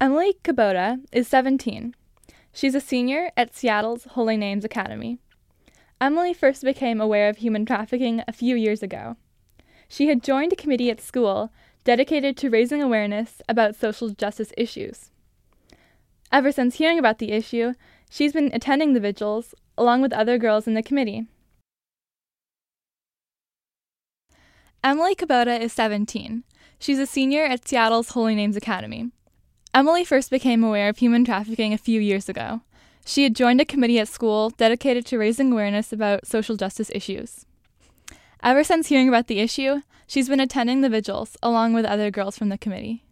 Emily Kubota is 17. She's a senior at Seattle's Holy Names Academy. Emily first became aware of human trafficking a few years ago. She had joined a committee at school dedicated to raising awareness about social justice issues. Ever since hearing about the issue, she's been attending the vigils along with other girls in the committee. Emily Kubota is 17. She's a senior at Seattle's Holy Names Academy. Emily first became aware of human trafficking a few years ago. She had joined a committee at school dedicated to raising awareness about social justice issues. Ever since hearing about the issue, she's been attending the vigils along with other girls from the committee.